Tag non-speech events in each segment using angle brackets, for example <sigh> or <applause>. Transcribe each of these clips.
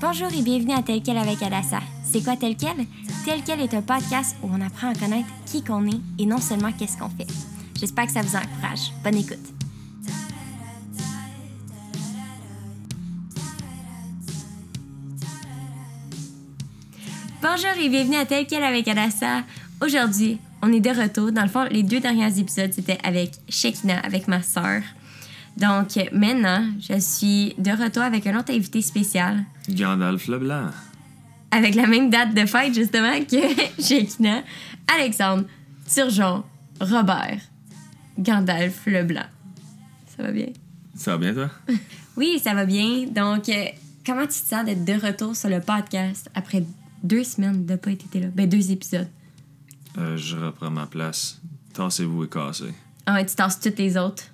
Bonjour et bienvenue à Tel quel avec Adassa. C'est quoi Tel quel? Tel quel est un podcast où on apprend à connaître qui qu'on est et non seulement qu'est-ce qu'on fait. J'espère que ça vous encourage. Bonne écoute. Bonjour et bienvenue à Tel quel avec Adassa. Aujourd'hui, on est de retour. Dans le fond, les deux derniers épisodes, c'était avec Shekina, avec ma sœur. Donc maintenant, je suis de retour avec un autre invité spécial, Gandalf Leblanc. avec la même date de fête justement que <laughs> Shekina, Alexandre Turgeon Robert Gandalf Leblanc. Ça va bien? Ça va bien, toi? <laughs> Oui, ça va bien. Donc, euh, comment tu te sens d'être de retour sur le podcast après deux semaines de pas été là? Ben, deux épisodes. Euh, je reprends ma place. Tassez-vous et cassez. Ah ouais, tu tasses toutes les autres.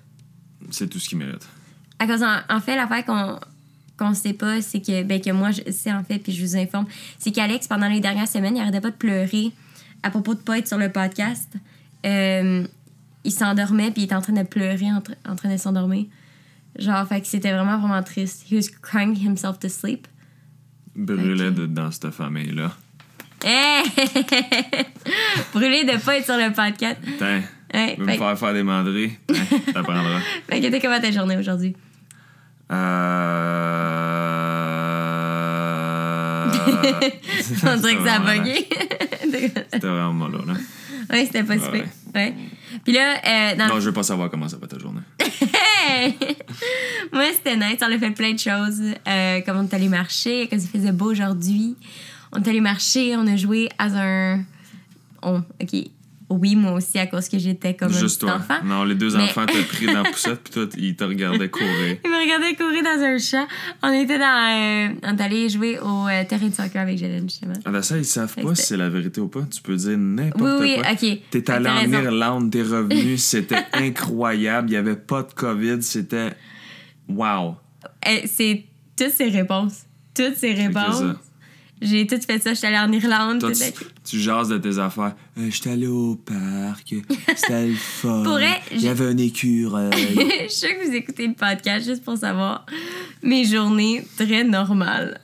C'est tout ce qu'il mérite. À cause, en, en fait, l'affaire qu'on qu'on sait pas, c'est que, ben, que moi, je sais en fait, puis je vous informe, c'est qu'Alex, pendant les dernières semaines, il arrêtait pas de pleurer à propos de pas être sur le podcast. Euh, il s'endormait, puis il était en train de pleurer, en, tra- en train de s'endormir. Genre, fait que c'était vraiment, vraiment triste. He was crying himself to sleep. Brûlait de- dans cette famille-là. Hey! <laughs> Brûlé de pas être sur le podcast. Putain, Ouais, veux me fait, faire faire des manderies? <laughs> Hein, T'apprendras. fait que t'es comment ta journée aujourd'hui? Euh... <laughs> On dirait que ça a C'était bugué. C'était vraiment mollo, là. ouais, c'était pas Ouais, super. Ouais. Puis là, euh, dans Non, je veux pas savoir comment ça va ta journée. <laughs> Moi, c'était nice. On a fait plein de choses. Euh, comme on est allé marcher, comme il faisait beau aujourd'hui? On est allé marcher, on a joué à un. On, ok. Oui, moi aussi, à cause que j'étais comme Juste un petit toi. enfant. Non, les deux Mais- enfants t'ont pris dans la <laughs> poussette, puis toi, ils te regardaient courir. Ils me regardaient courir dans un champ. On était dans. euh, on est allé jouer au euh, terrain de soccer avec Jalen, justement. Ah, là, ça, ils savent pas si c'est la vérité ou pas. Tu peux dire n'importe Oui, oui, quoi. ok. Fait T'es allé en. Irlande, t'es revenu, <laughs> c'était incroyable. Il y avait pas de COVID, c'était. Wow. Eh, c'est toutes ces réponses. Toutes ces réponses. J'ai tout fait ça. J'étais allée en Irlande. Toi, tu, tu jases de tes affaires. Euh, J'étais allé au parc, c'était le <laughs> fun. Pour vrai, Il y avait un écureuil. <laughs> je suis sûre que vous écoutez le podcast juste pour savoir mes journées très normales.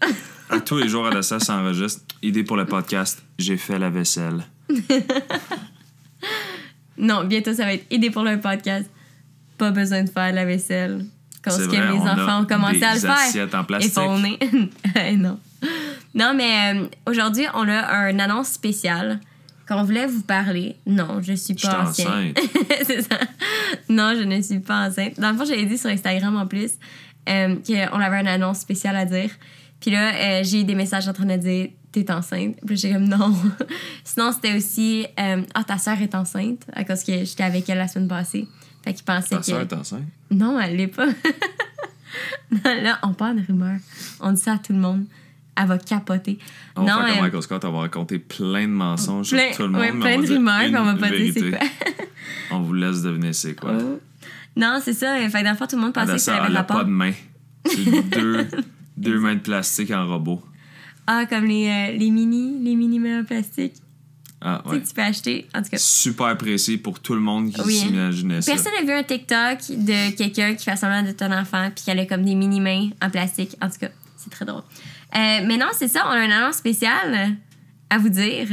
à tous les jours, à la ça s'enregistre. Idée pour le podcast j'ai fait la vaisselle. <laughs> non, bientôt ça va être idée pour le podcast. Pas besoin de faire la vaisselle. Quand ce que mes enfants ont commencé à le faire. en plastique. Et nez. Non. Non, mais euh, aujourd'hui, on a une annonce spéciale qu'on voulait vous parler. Non, je suis pas enceinte. enceinte. <laughs> C'est ça. Non, je ne suis pas enceinte. Dans le fond, j'avais dit sur Instagram en plus euh, qu'on avait une annonce spéciale à dire. Puis là, euh, j'ai eu des messages en train de dire T'es enceinte. Puis j'étais comme non. <laughs> Sinon, c'était aussi Ah, ta soeur est enceinte à cause que j'étais avec elle la semaine passée. Fait qu'ils pensaient Ta que. soeur est enceinte? Non, elle l'est pas. <laughs> Non, là, on parle de rumeurs. On dit ça à tout le monde. Elle va capoter. On va non, faire comme euh, Michael Scott, on va raconter plein de mensonges sur tout le monde. ouais, plein va de rumeurs, puis on va pas dire c'est quoi. On vous laisse deviner c'est quoi. Oh. Non, c'est ça. Fait que dans le fond, tout le monde pensait Elle a que ça avait elle a rapport. pas de main. C'est <laughs> deux, deux mains de plastique en robot. Ah, comme les, euh, les mini, les mini mains en plastique. Ah, Tu ouais. sais, que tu peux acheter. En tout cas, Super précis pour tout le monde qui Oui. s'imaginait ça. personne n'a vu un TikTok de quelqu'un qui fait semblant d'être un enfant puis qui a comme des mini mains en plastique. En tout cas, c'est très drôle. Euh, mais non, c'est ça. On a une annonce spéciale à vous dire.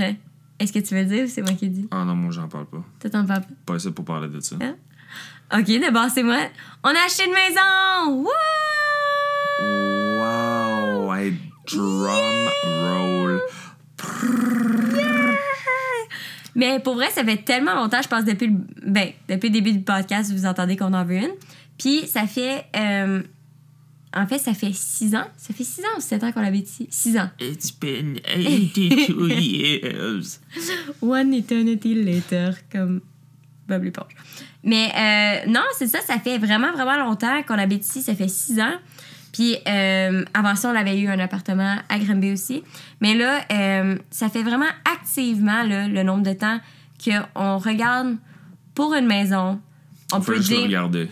Est-ce que tu veux le dire ou c'est moi qui le dis? Ah non, moi j'en parle pas. Toi, t'en parles pas. Pas ici pour parler de ça. Hein? Ok, d'abord, c'est moi. On a acheté une maison! Wouh! Wow! Hey, drum roll. Mais pour vrai, ça fait tellement longtemps, je pense, depuis le, ben, depuis le début du podcast, vous entendez qu'on en veut une. Puis ça fait. euh, en fait, ça fait six ans. Ça fait six ans ou sept ans qu'on l'avait ici? Six ans. It's been 82 years. <laughs> One eternity later, comme Bob l'éponge. Mais euh, non, c'est ça, ça fait vraiment, vraiment longtemps qu'on habite ici. Ça fait six ans. Puis euh, avant ça, on avait eu un appartement à Granby aussi. Mais là, euh, ça fait vraiment activement là, le nombre de temps qu'on regarde pour une maison. On, On peut peut juste dire. regarder.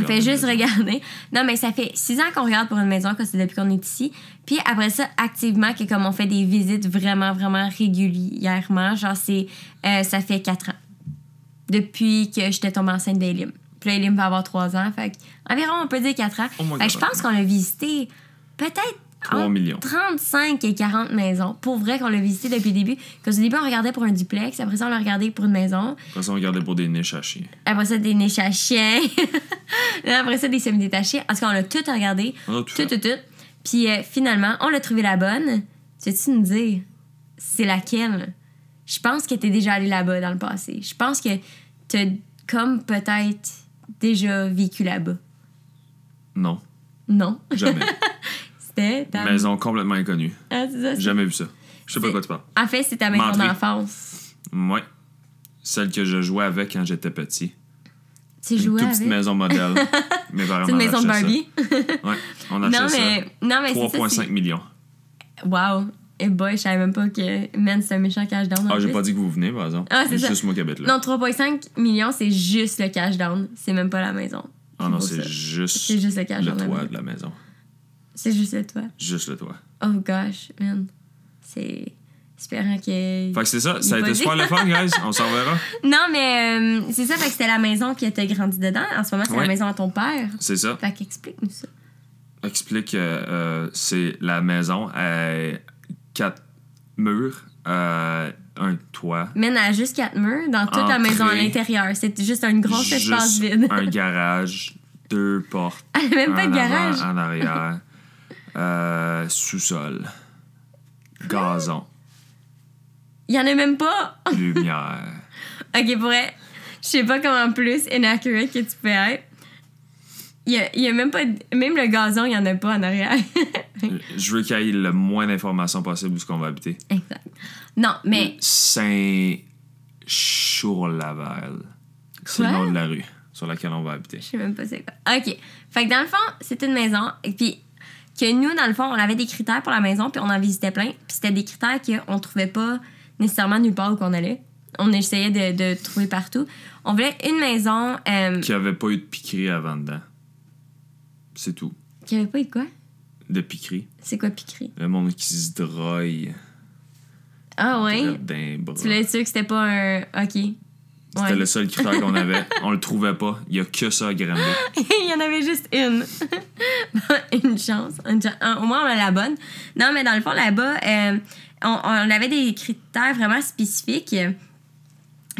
On fait juste regarder. Non, mais ça fait six ans qu'on regarde pour une maison, que c'est depuis qu'on est ici. Puis après ça, activement, que comme on fait des visites vraiment, vraiment régulièrement, genre c'est, euh, ça fait quatre ans. Depuis que j'étais tombée enceinte d'Elim. Puis là, Elim va avoir trois ans. Fait environ, on peut dire quatre ans. Oh fait que je pense qu'on l'a visité peut-être 3 millions. 35 et 40 maisons. Pour vrai qu'on l'a visité depuis le début. Parce qu'au début, on regardait pour un duplex. Après ça, on l'a regardé pour une maison. Après ça, on regardait pour des niches à chiens. Après ça, des niches à chiens. <laughs> Après ça, des semi-détachés. En tout cas, on l'a tout regardé. On a tout tout, tout. Puis euh, finalement, on l'a trouvé la bonne. Tu veux-tu nous dire c'est laquelle? Je pense que t'es déjà allé là-bas dans le passé. Je pense que t'as comme peut-être déjà vécu là-bas. Non, Non? jamais. <laughs> Ta... Maison complètement inconnue. Ah, c'est ça, Jamais vu ça. Je sais pas quoi tu parles. En fait, c'est ta maison d'enfance. Ouais. Celle que je jouais avec quand j'étais petit. Tu Une jouais toute avec? petite maison modèle. <laughs> Mes parents C'est une maison de Barbie. <laughs> Ouais, on a acheté ça. mais, non, mais c'est ça. 3,5 millions. Wow. Et boy, je savais même pas que. Man, c'est un méchant cash down. Ah, j'ai pas dit que vous venez, par exemple. Ah, c'est ça. juste moi qui habite là. Non, 3,5 millions, c'est juste le cash down. C'est même pas la maison. Ah non, c'est juste, C'est juste le cash le down. toit de la maison. C'est juste le toit. Juste le toit. Oh gosh, man. C'est. Espérant que. Fait que c'est ça. Ça a été super le fun, guys. <laughs> On s'en verra. Non, mais euh, c'est ça, fait que c'était la maison qui était grandi dedans. En ce moment, c'est Ouais. la maison à ton père. C'est ça. Fait qu'explique-nous ça. Explique, euh, euh, c'est la maison à quatre murs, euh, un toit. Elle a juste quatre murs dans toute la maison à l'intérieur. C'est juste un gros espace vide. un garage, deux portes. Elle a même pas de avant, garage. en arrière. Euh, sous-sol. Gazon. Il y en a même pas. <laughs> Lumière. Ok, pour vrai, je sais pas comment plus inaccurate que tu peux être. Il y a, il y a même pas. Même le gazon, il y en a pas en arrière. <laughs> Je veux qu'il y ait le moins d'informations possible où ce qu'on va habiter. exact. Non, mais. Saint-Chour-Laval. C'est le nom de la rue sur laquelle on va habiter. Je sais même pas c'est quoi. OK. Fait que dans le fond, c'était une maison. Et puis, que nous, dans le fond, on avait des critères pour la maison, puis on en visitait plein. Puis c'était des critères qu'on trouvait pas nécessairement nulle part où qu'on allait. On essayait de, de trouver partout. On voulait une maison euh, Qui avait pas eu de piquerie avant dedans. C'est tout. qui avait pas eu de quoi? De piquerie. C'est quoi piquerie? Le monde qui se droille. Ah ouais? Tu voulais être sûr que c'était pas un... OK. C'était Ouais. le seul critère qu'on avait. On le trouvait pas. Il y a que ça à Granby. <laughs> Il y en avait juste une. <laughs> une chance. Une au moins, on a la bonne. Non, mais dans le fond, là-bas, euh, on, on avait des critères vraiment spécifiques.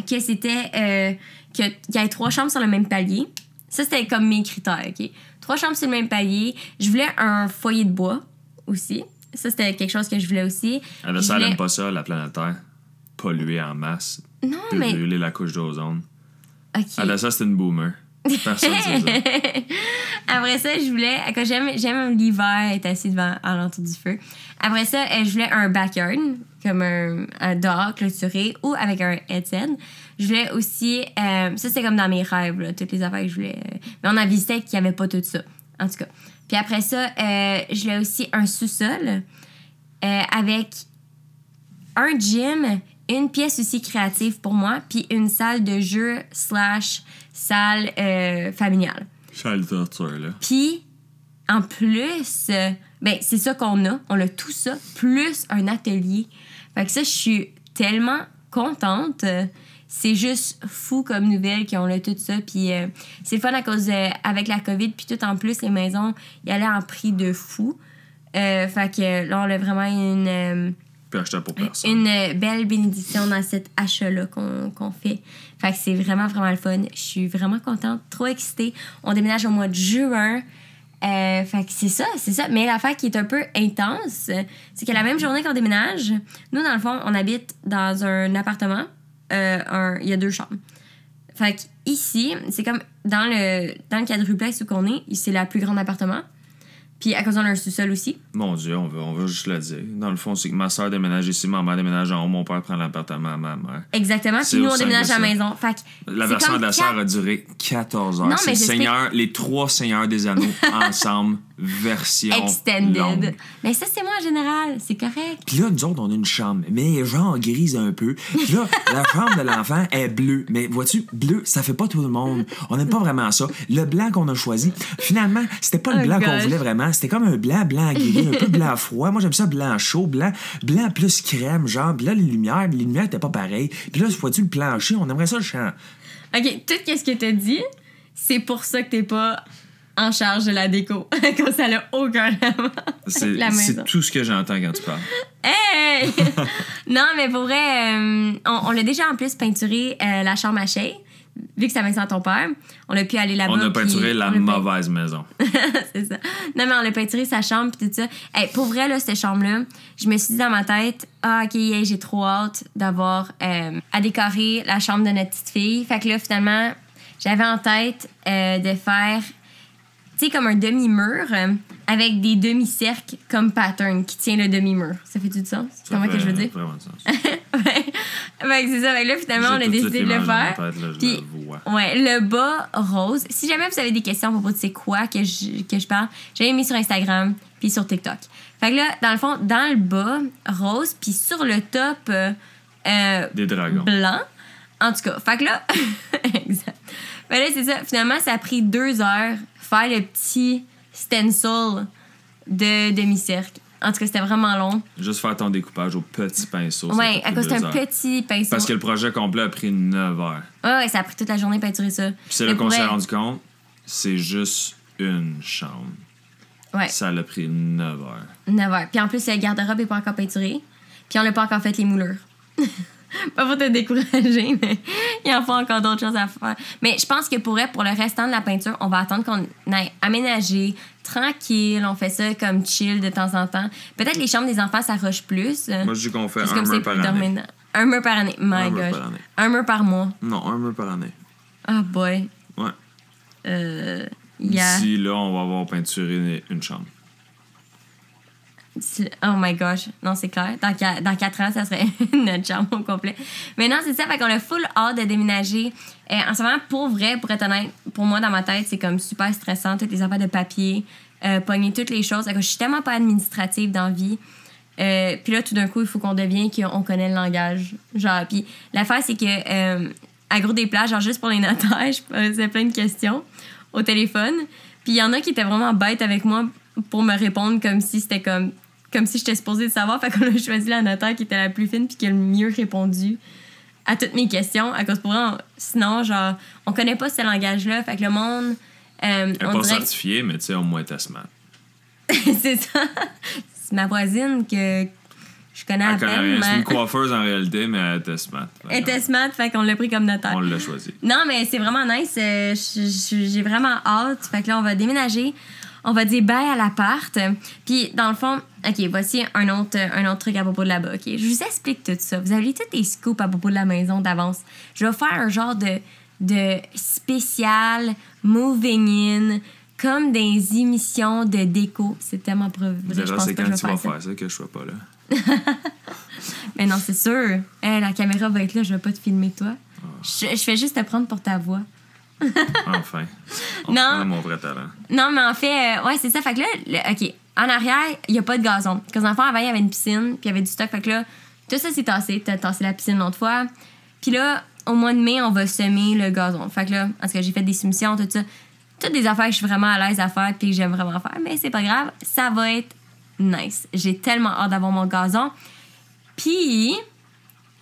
Que c'était euh, qu'il y avait trois chambres sur le même palier. Ça, c'était comme mes critères, OK? Trois chambres sur le même palier. Je voulais un foyer de bois aussi. Ça, c'était quelque chose que je voulais aussi. Je ça, elle voulais- aime pas ça, la planète Terre. Polluer en masse. Non, mais... Brûler la couche d'ozone. OK. Elle a ça, c'est une boomer. Personne ne sait ça. <laughs> Après ça, je voulais. Quand j'aime, j'aime l'hiver être assis devant à l'entour du feu. Après ça, euh, je voulais un backyard, comme un, un dehors clôturé ou avec un headset. Je voulais aussi. euh, ça, c'est comme dans mes rêves, là, toutes les affaires que je voulais. euh, mais on a visité qu'il n'y avait pas tout ça. En tout cas. Puis après ça, euh, je voulais aussi un sous-sol avec un gym, une pièce aussi créative pour moi, puis une salle de jeu slash salle euh, familiale. Charles torture, là. Puis, en plus, euh, ben, c'est ça qu'on a. On a tout ça, plus un atelier. Fait que ça, je suis tellement contente. C'est juste fou comme nouvelle qu'on a tout ça. Puis, euh, c'est fun à cause, euh, avec la COVID, puis tout en plus, les maisons, y allaient en prix de fou. Fait que là, on a vraiment une... Puis acheter pour personne. une euh, belle bénédiction dans cet achat-là qu'on qu'on fait. Fait que c'est vraiment, vraiment le fun. Je suis vraiment contente, trop excitée. On déménage au mois de juin. Euh, fait que c'est ça, c'est ça. Mais l'affaire qui est un peu intense, c'est que la même journée qu'on déménage, nous, dans le fond, on habite dans un appartement. Euh, un- Il y a deux chambres. Fait que ici, c'est comme dans le, dans le quadruplex où on est, c'est le plus grand appartement. Puis à cause on a un sous-sol aussi? Mon Dieu, on va, on va juste le dire. Dans le fond, c'est que ma soeur déménage ici, ma mère déménage en haut, mon père prend l'appartement à ma mère. Exactement. Puis nous, on déménage à la maison. Fait que La version de la quatre- sœur a duré 14 heures. C'est le Seigneur, les trois Seigneurs des Anneaux <laughs> ensemble, version extended. longue. Mais ça, c'est moi en général. C'est correct. Puis là, nous autres, on a une chambre, mais genre grise un peu. Puis là, la <laughs> chambre de l'enfant est bleue. Mais vois-tu, bleu, ça fait pas tout le monde. On n'aime pas vraiment ça. Le blanc qu'on a choisi, finalement, c'était pas le Oh blanc qu'on voulait vraiment. C'était comme un blanc, blanc gris, un peu blanc froid. Moi, j'aime ça blanc chaud, blanc, blanc plus crème, genre. Puis là, les lumières, les lumières étaient pas pareilles. Puis là, vois-tu le plancher, on aimerait ça le champ. OK, tout ce que t'as dit, c'est pour ça que t'es pas en charge de la déco. <laughs> Comme ça n'a aucun rapport C'est tout ce que j'entends quand tu parles. Hey! <laughs> non, mais pour vrai, euh, on, on l'a déjà en plus peinturé euh, la chambre à Shay. Vu que maison à ton père, on a pu aller là-bas. On a puis peinturé la peint- mauvaise maison. <laughs> c'est ça. Non, mais on a peinturé sa chambre puis tout ça. Hey, pour vrai, là, cette chambre-là, je me suis dit dans ma tête, ah, OK, hey, j'ai trop hâte d'avoir euh, à décorer la chambre de notre petite fille. Fait que là, finalement, j'avais en tête de faire, comme un demi-mur euh, avec des demi-cercles comme pattern qui tient le demi-mur. Ça fait tout du sens? C'est Ça comment que je veux dire? Vraiment sens. <laughs> ouais. C'est ça. Fait que là, finalement, on a décidé de le faire. tête, là, je Puis-. Ouais, le bas rose. Si jamais vous avez des questions à propos de c'est quoi que je, que je parle, j'ai mis sur Instagram puis sur TikTok. Fait que là, dans le fond, dans le bas rose, puis sur le top euh, euh, Des dragons. blanc. En tout cas, fait que là, <laughs> exact. Là, c'est ça. Finalement, ça a pris deux heures faire le petit stencil de demi-cercle. En tout cas, c'était vraiment long. Juste faire ton découpage au petit pinceau. t'a à cause d'un petit pinceau. Parce que le projet complet a pris 9 heures. Ouais, ouais, ça a pris toute la journée de peinturer ça. Puis c'est là qu'on s'est rendu compte, c'est juste une chambre. Ouais. Ça l'a pris 9 heures. 9 heures. Puis en plus, le garde-robe n'est pas encore peinturé. Puis on n'a pas encore fait les moulures. <laughs> pas pour te décourager, <laughs> mais il en faut encore d'autres choses à faire. Mais je pense que pour vrai, pour le restant de la peinture, on va attendre qu'on aille aménager tranquille. On fait ça comme chill de temps en temps. Peut-être les chambres des enfants, ça rush plus. Moi, je dis qu'on fait un mur par année. Un mur par année. My gosh. Un mur par mois. Non, un mur par année. Oh boy. Ouais. Euh. Yeah. D'ici là, on va avoir peinturé une chambre. Oh my gosh. Non, c'est clair. Dans, dans 4 ans, ça serait <laughs> notre chambre au complet. Mais non, c'est ça. Fait qu'on a full hâte de déménager. Euh, en ce moment, pour vrai, pour être honnête, pour moi, dans ma tête, c'est comme super stressant. Toutes les affaires de papier, euh, pogner toutes les choses. Que je suis tellement pas administrative dans la vie. Euh, puis là, tout d'un coup, il faut qu'on devienne qu'on connaît le langage. Genre, puis l'affaire, c'est que euh, à gros des plages, genre juste pour les notaires, <laughs> je posais plein de questions au téléphone. Puis il y en a qui étaient vraiment bêtes avec moi pour me répondre comme si c'était comme comme si j'étais supposée de savoir. Fait qu'on a choisi la notaire qui était la plus fine puis qui a le mieux répondu à toutes mes questions. À cause pour on- sinon, genre, on connaît pas ce langage-là. Fait que le monde. euh, on pas dirait certifiée, mais tu sais, au moins, t'es smart. <laughs> c'est ça. C'est ma voisine que je connais à peine. C'est une coiffeuse en réalité, mais elle était smart. <laughs> Elle était smart, fait qu'on l'a pris comme notaire. On l'a choisi. Non, mais c'est vraiment nice. euh, J'ai vraiment hâte. Fait que là, on va déménager. On va dire bye à l'appart. Puis, dans le fond, OK, voici un autre, un autre truc à propos de là-bas. OK, je vous explique tout ça. Vous avez tous les scoops à propos de la maison d'avance. Je vais faire un genre de, de spécial moving in, comme des émissions de déco. C'est tellement preuve. C'est quand que je tu vais vas faire ça. que je sois pas là. <laughs> Mais non, c'est sûr. Hey, la caméra va être là, je vais pas te filmer toi. Ah. Je, je fais juste te prendre pour ta voix. Enfin. <laughs> On Non. mon vrai talent. Non, mais en fait, euh, ouais, c'est ça. Fait que là, le- OK, en arrière, il n'y a pas de gazon. Parce que les enfants, avant, il y avait une piscine, puis il y avait du stock. Fait que là, tout ça, c'est tassé. T'as tassé la piscine l'autre fois. Puis là, au mois de mai, on va semer le gazon. Fait que là, parce que j'ai fait des soumissions, tout ça. Toutes des affaires que je suis vraiment à l'aise à faire, puis que j'aime vraiment faire. Mais c'est pas grave, ça va être nice. J'ai tellement hâte d'avoir mon gazon. Puis,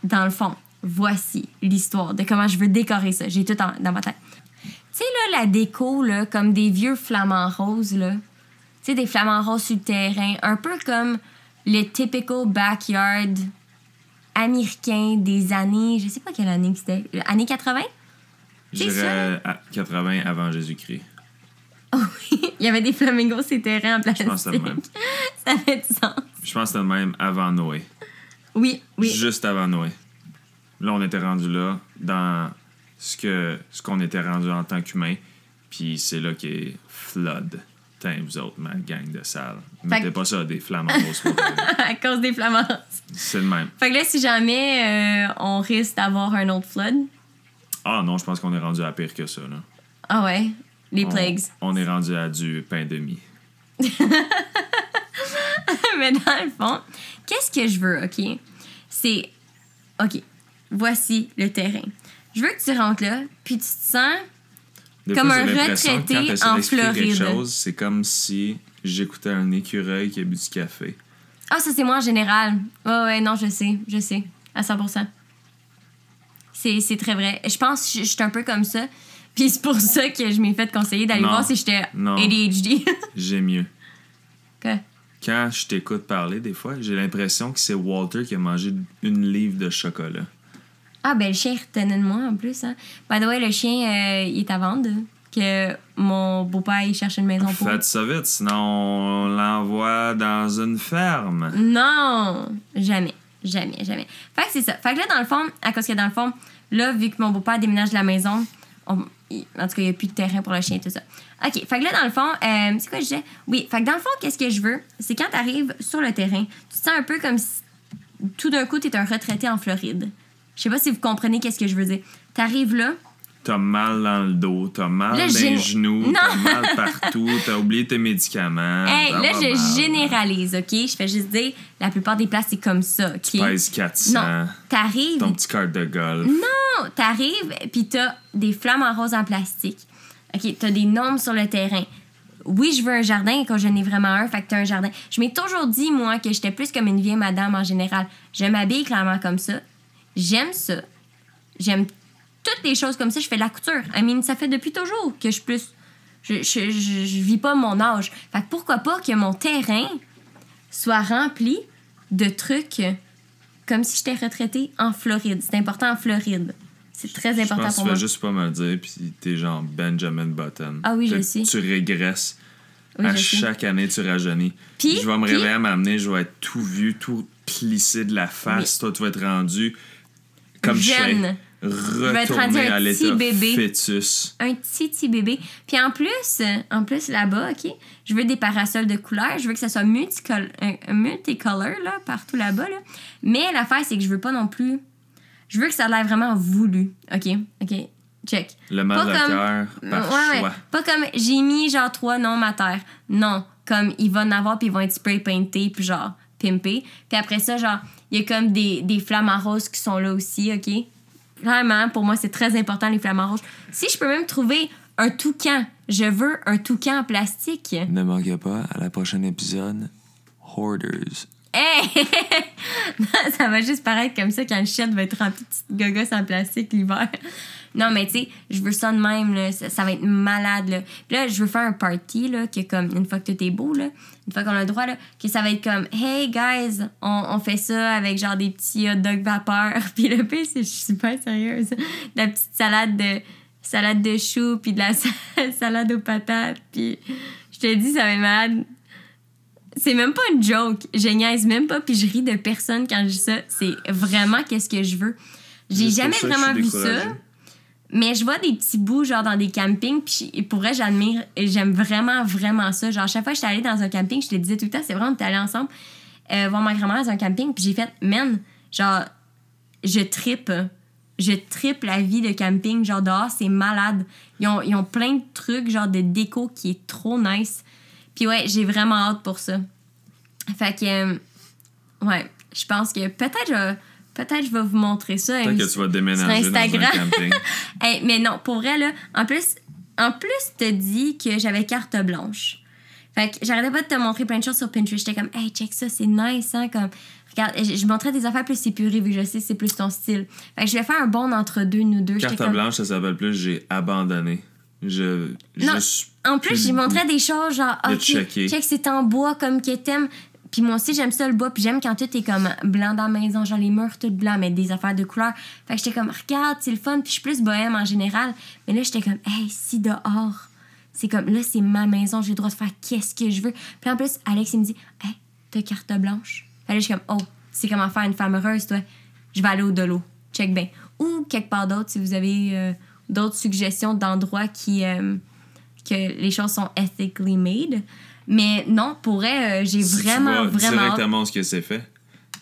dans le fond, voici l'histoire de comment je veux décorer ça. J'ai tout en- dans ma tête. Tu sais, là, la déco, là, comme des vieux flamants roses, là. Tu sais, des flamants roses sur le terrain. Un peu comme le typical backyard américain des années... Je sais pas quelle année que c'était. euh, Années 80? Je C'est dirais à 80 avant Jésus-Christ. <laughs> Oh oui, il y avait des flamingos sur le terrain en Je plastique. pense que c'était le même. <laughs> Ça fait du sens. Je pense que c'était le même avant Noé. Oui, oui. Juste avant Noé. Là, on était rendu là dans ce que ce qu'on était rendu en tant qu'humain. Puis c'est là qu'est Flood. Tain, vous autres, ma gang de sales. Mettez que- pas ça des vrai. <laughs> à cause des flamants roses. C'est le même. Fait que là, si jamais euh, on risque d'avoir un autre flood... Ah non, je pense qu'on est rendu à pire que ça. Là. Ah ouais, les On- plagues. On, est rendu à du pain demi. <laughs> Mais dans le fond, qu'est-ce que je veux, OK? C'est, OK, voici le terrain. Je veux que tu rentres là, puis tu te sens... Des Comme fois, un que retraité quand en Floride. chose, c'est comme si j'écoutais un écureuil qui a bu du café. Ah, ça, c'est moi en général. Ouais, ouais, non, je sais, je sais, à 100 C'est très vrai. Je pense que je je suis un peu comme ça. Puis c'est pour ça que je m'ai fait conseiller d'aller voir si j'étais. ADHD. <laughs> J'ai mieux. Quand je t'écoute parler, des fois, j'ai l'impression que c'est Walter qui a mangé une livre de chocolat. Ah, ben le chien retenait de moi en plus. Hein. By the way, le chien, euh, il est à vendre. Que mon beau-père, il cherche une maison pour. Faites ça vite, sinon on l'envoie dans une ferme. Non! Jamais. Jamais, jamais. Fait que c'est ça. Fait que là, dans le fond, à cause que dans le fond, là, vu que mon beau-père déménage de la maison, on- en tout cas, il n'y a plus de terrain pour le chien et tout ça. OK. Fait que là, dans le fond, euh, c'est quoi je disais? Oui. Fait que dans le fond, qu'est-ce que je veux? C'est quand tu arrives sur le terrain, tu te sens un peu comme si tout d'un coup, tu es un retraité en Floride. Je sais pas si vous comprenez qu'est-ce que je veux dire. Tu arrives là, T'as mal dans le dos, t'as mal Là, dans les genoux, t'as mal partout, t'as oublié tes médicaments. Hey, là, je mal. généralise, OK? Je fais juste dire, la plupart des places, c'est comme ça, OK? Tu pèses 400, Non, t'arrives, ton petit carte de golf. non, t'arrives, puis t'as des flammes en rose en plastique. OK, t'as des gnomes sur le terrain. Oui, je veux un jardin quand je n'ai vraiment un, fait que t'as un jardin. Je m'ai toujours dit, moi, que j'étais plus comme une vieille madame en général. Je m'habille clairement comme ça. J'aime ça. J'aime toutes les choses comme ça. Je fais de la couture. I mean, ça fait depuis toujours que je plus. Je, je, je, je vis pas mon âge. Fait que pourquoi pas que mon terrain soit rempli de trucs comme si j'étais retraitée en Floride. C'est important en Floride. C'est très important pense que pour tu moi. fais juste pas me le dire, puis t'es genre Benjamin Button. Ah oui, je sais. Tu régresses. Oui, à sais. chaque année, tu rajeunis. Puis- je vais me puis- réveiller à m'amener, je vais être tout vu, tout plissé de la face. Toi, tu vas être rendu comme Jeune. je un à petit l'état bébé. fœtus. un petit petit bébé. Puis en plus, euh, en plus là-bas, OK, je veux des parasols de couleurs, je veux que ça soit multicol un, un multicolor là, partout là-bas là. Mais l'affaire c'est que je veux pas non plus je veux que ça l'air vraiment voulu. OK, OK. Check. Le mal Pas de comme- cœur par Ouais, ouais. choix. Pas comme j'ai mis genre trois noms à terre. Non, comme ils vont en avoir puis ils vont être spray paintés puis genre pimpés. Puis après ça genre il y a comme des, des flammes en rose qui sont là aussi, OK? Vraiment, pour moi c'est très important les flammes en rose. Si je peux même trouver un toucan, je veux un toucan en plastique. Ne manquez pas, à la prochaine épisode, Hoarders. Hey! <laughs> ça va juste paraître comme ça quand le shit va être rempli de petites gogos en plastique l'hiver. Non, mais tu sais, je veux ça de même, là. Ça, ça va être malade, là. Puis là, je veux faire un party, là, que comme, une fois que tout est beau, là, une fois qu'on a le droit, là, que ça va être comme, hey, guys, on, on fait ça avec genre des petits hot dogs vapeur. <laughs> Puis le pire, c'est, je suis super sérieuse, de la petite salade de, salade de choux, puis de la sa- <laughs> salade aux patates. Puis je te dis, ça va être malade. C'est même pas une joke. Je niaise même pas, puis je ris de personne quand je dis ça. C'est vraiment qu'est-ce que je veux. J'ai jamais ça vraiment vu ça. Mais je vois des petits bouts, genre dans des campings, puis pour vrai, j'admire, j'aime vraiment, vraiment ça. Genre, chaque fois que j'étais allée dans un camping, je te disais tout le temps, c'est vraiment, on était ensemble euh, voir ma grand-mère dans un camping, puis j'ai fait, man, genre, je tripe. Je tripe la vie de camping. Genre, dehors, c'est malade. Ils ont, plein de trucs, genre de déco qui est trop nice. Puis ouais, j'ai vraiment hâte pour ça. Fait que, euh, ouais, je pense que peut-être je, peut-être je vais vous montrer ça. Peut-être que tu vas déménager sur dans un Instagram. camping. <laughs> Hey, mais non, pour vrai, là, en plus, en plus, te dit que j'avais carte blanche. Fait que j'arrêtais pas de te montrer plein de choses sur Pinterest. J'étais comme, hey, check ça, c'est nice, hein, comme, regarde, je, je montrais des affaires plus épurées, vu que je sais c'est plus ton style. Fait que je vais faire un bon entre-deux, nous deux. Carte comme- blanche, ça s'appelle plus j'ai abandonné. Je. Non, En plus, j'ai montré des choses genre, ok, check, c'est en bois comme que t'aimes. Puis moi aussi, j'aime ça le bois. Puis j'aime quand tout est comme blanc dans la maison, genre les murs tout blancs, mais des affaires de couleur. Fait que j'étais comme, regarde, c'est le fun. Puis je suis plus bohème en général. Mais là, j'étais comme, hey, si dehors, c'est comme, là, c'est ma maison, j'ai le droit de faire qu'est-ce que je veux. Puis en plus, Alex, il me dit, hey, t'as carte blanche. Fait là, je comme, oh, c'est comment faire une femme heureuse, toi. Je vais aller au dolo. Check bien. Ou quelque part d'autre, si vous avez euh, d'autres suggestions d'endroits qui. euh, que les choses sont ethically made. Mais non, pour vrai, euh, j'ai Si vraiment, tu vois vraiment. directement ce que c'est fait.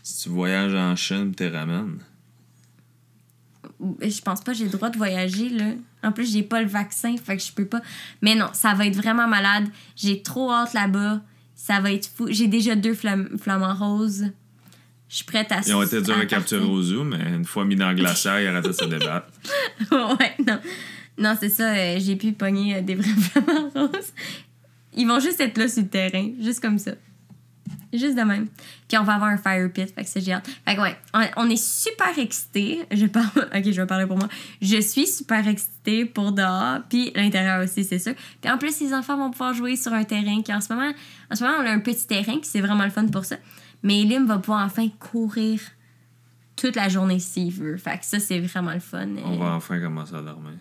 Si tu voyages en Chine, t'es ramènes. Je pense pas que j'ai le droit de voyager, là. En plus, j'ai pas le vaccin, fait que je peux pas. Mais non, ça va être vraiment malade. J'ai trop hâte là-bas. Ça va être fou. J'ai déjà deux flam- flamants roses. Je suis prête à Ils ont été durs à partir. capturer au zoo, mais une fois mis dans le glaciaire, ils arrêtaient de se débattre. <laughs> ouais, non. Non, c'est ça. euh, j'ai pu pogner euh, des vrais <laughs> flamants roses. Ils vont juste être là sur le terrain, juste comme ça. Juste de même. Puis on va avoir un fire pit, fait que c'est génial. Fait que ouais, on, est super excités. Je parle, <laughs> ok, je vais parler pour moi. Je suis super excitée pour dehors, puis l'intérieur aussi, c'est sûr. Puis en plus, les enfants vont pouvoir jouer sur un terrain qui en ce moment, en ce moment, on a un petit terrain qui c'est vraiment le fun pour ça. Mais Elim va pouvoir enfin courir toute la journée s'il veut. Fait que ça, c'est vraiment le fun. On va enfin commencer à dormir.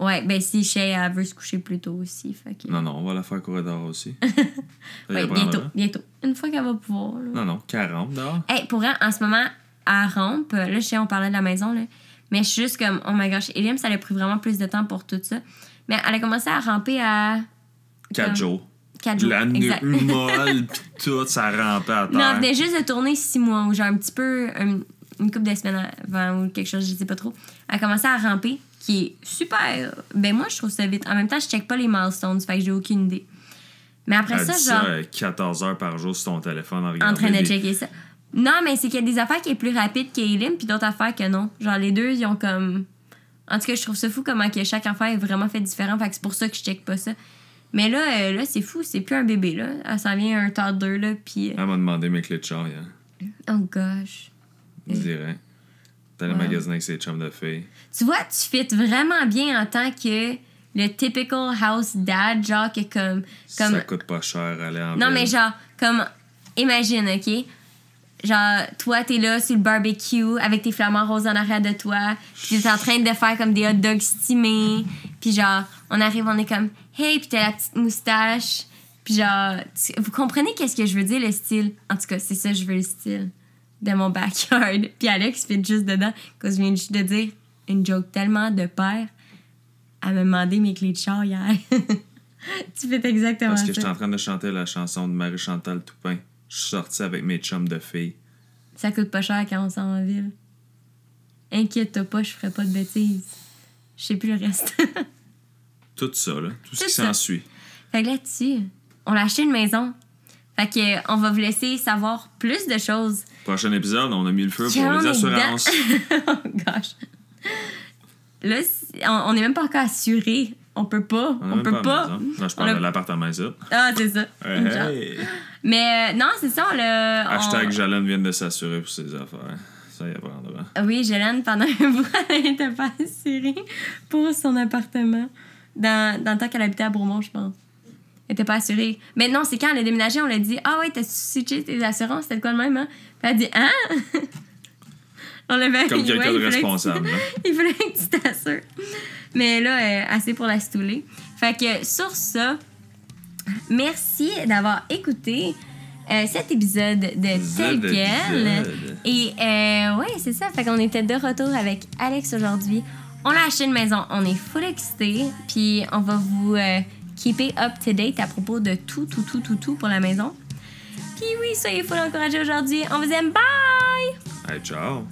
Ouais, ben si Shay, elle veut se coucher plus tôt aussi. Fait que... Non, non, on va la faire courir dehors aussi. <laughs> Ouais, bientôt, bientôt. Une fois qu'elle va pouvoir. là. Non, non, 40 dehors. Hey, pour elle, en ce moment, à rampe, là, sais, on parlait de la maison, là, mais je suis juste comme, oh my gosh, Elim, ça a pris vraiment plus de temps pour tout ça. Mais elle a commencé à ramper à 4 Comme- jours. 4 jours. La exact. <laughs> molle, pis tout, ça rampait à terre. Non, elle venait juste de tourner 6 mois, ou genre un petit peu, un- une couple de semaines avant, ou quelque chose, je sais pas trop. Elle a commencé à ramper, qui est super. Ben moi, je trouve ça vite. En même temps, je check pas les milestones, fait que j'ai aucune idée. Mais après Elle ça, dit genre. ça euh, 14 heures par jour sur ton téléphone en regardant en train de des- checker ça. Non, mais c'est qu'il y a des affaires qui est plus rapide qu'Eileen, puis d'autres affaires que non. Genre, les deux, ils ont comme. En tout cas, je trouve ça fou comment que chaque affaire est vraiment fait différent. Fait que c'est pour ça que je check pas ça. Mais là, euh, là c'est fou, c'est plus un bébé, là. Elle s'en vient un toddler, là, puis. euh, Elle m'a demandé mes clés de char. Oh gosh. Je dirais. T'allais Ouais. magasiner avec ses chums de filles. Tu vois, tu fits vraiment bien en tant que le typical house dad, genre que comme. comme Ça coûte pas cher aller en Non, ville. mais genre, comme, imagine, OK? Genre, toi, t'es là sur le barbecue avec tes flamants roses en arrière de toi, puis t'es en train de faire comme des hot dogs stimés, puis genre, on arrive, on est comme, hey, puis t'as la petite moustache, puis genre, tu- vous comprenez qu'est-ce que je veux dire, le style? En tout cas, c'est ça, je veux le style de mon backyard. <laughs> Puis Alex fit juste dedans, que je viens juste de dire une joke tellement de père, à me demander mes clés de char hier. <laughs> tu fais exactement Parce que j'étais en train de chanter la chanson de Marie-Chantal Toupin. Je suis sorti avec mes chums de filles. Ça coûte pas cher quand on s'en en ville. Inquiète-toi pas, je ferai pas de bêtises. Je sais plus le reste. <laughs> Tout ça, là. Tout ce Tout qui ça. s'ensuit. fait que là-dessus, on a acheté une maison. Fait que on va vous laisser savoir plus de choses. Prochain épisode, on a mis le feu pour les assurances. <laughs> oh gosh. Là, on on est même pas encore assuré. On peut pas. On On, peut pas. pas. Non, je parle a- de l'appartement, ça. Ah, c'est ça. Hey. Mais euh, non, c'est ça, on l'a. on- Hashtag Jalen vient de s'assurer pour ses affaires. Ça y apprendra. Oui, Jolene, pendant un <laughs> bout, elle n'était pas assurée pour son appartement. Dans, dans le temps qu'elle habitait à Bromont, je pense. Elle était pas assurée. Mais non, c'est quand elle a déménagé, on l'a dit Ah ouais, t'as switché tes assurances, c'était quoi le même, hein? Puis elle a dit Hein? On l'avait Comme ouais, quelqu'un il de tu- responsable. <laughs> il fallait que tu t'assures. Mais là, euh, assez pour la stouler. Fait que sur ça, merci d'avoir écouté euh, cet épisode de Tel quel. Et euh, ouais, c'est ça. Fait qu'on était de retour avec Alex aujourd'hui. On a acheté une maison, on est full excité, puis on va vous euh, keeper up to date à propos de tout, tout, tout, tout, tout pour la maison. Puis oui, soyez full encouragés aujourd'hui. On vous aime. Bye! Hey, ciao.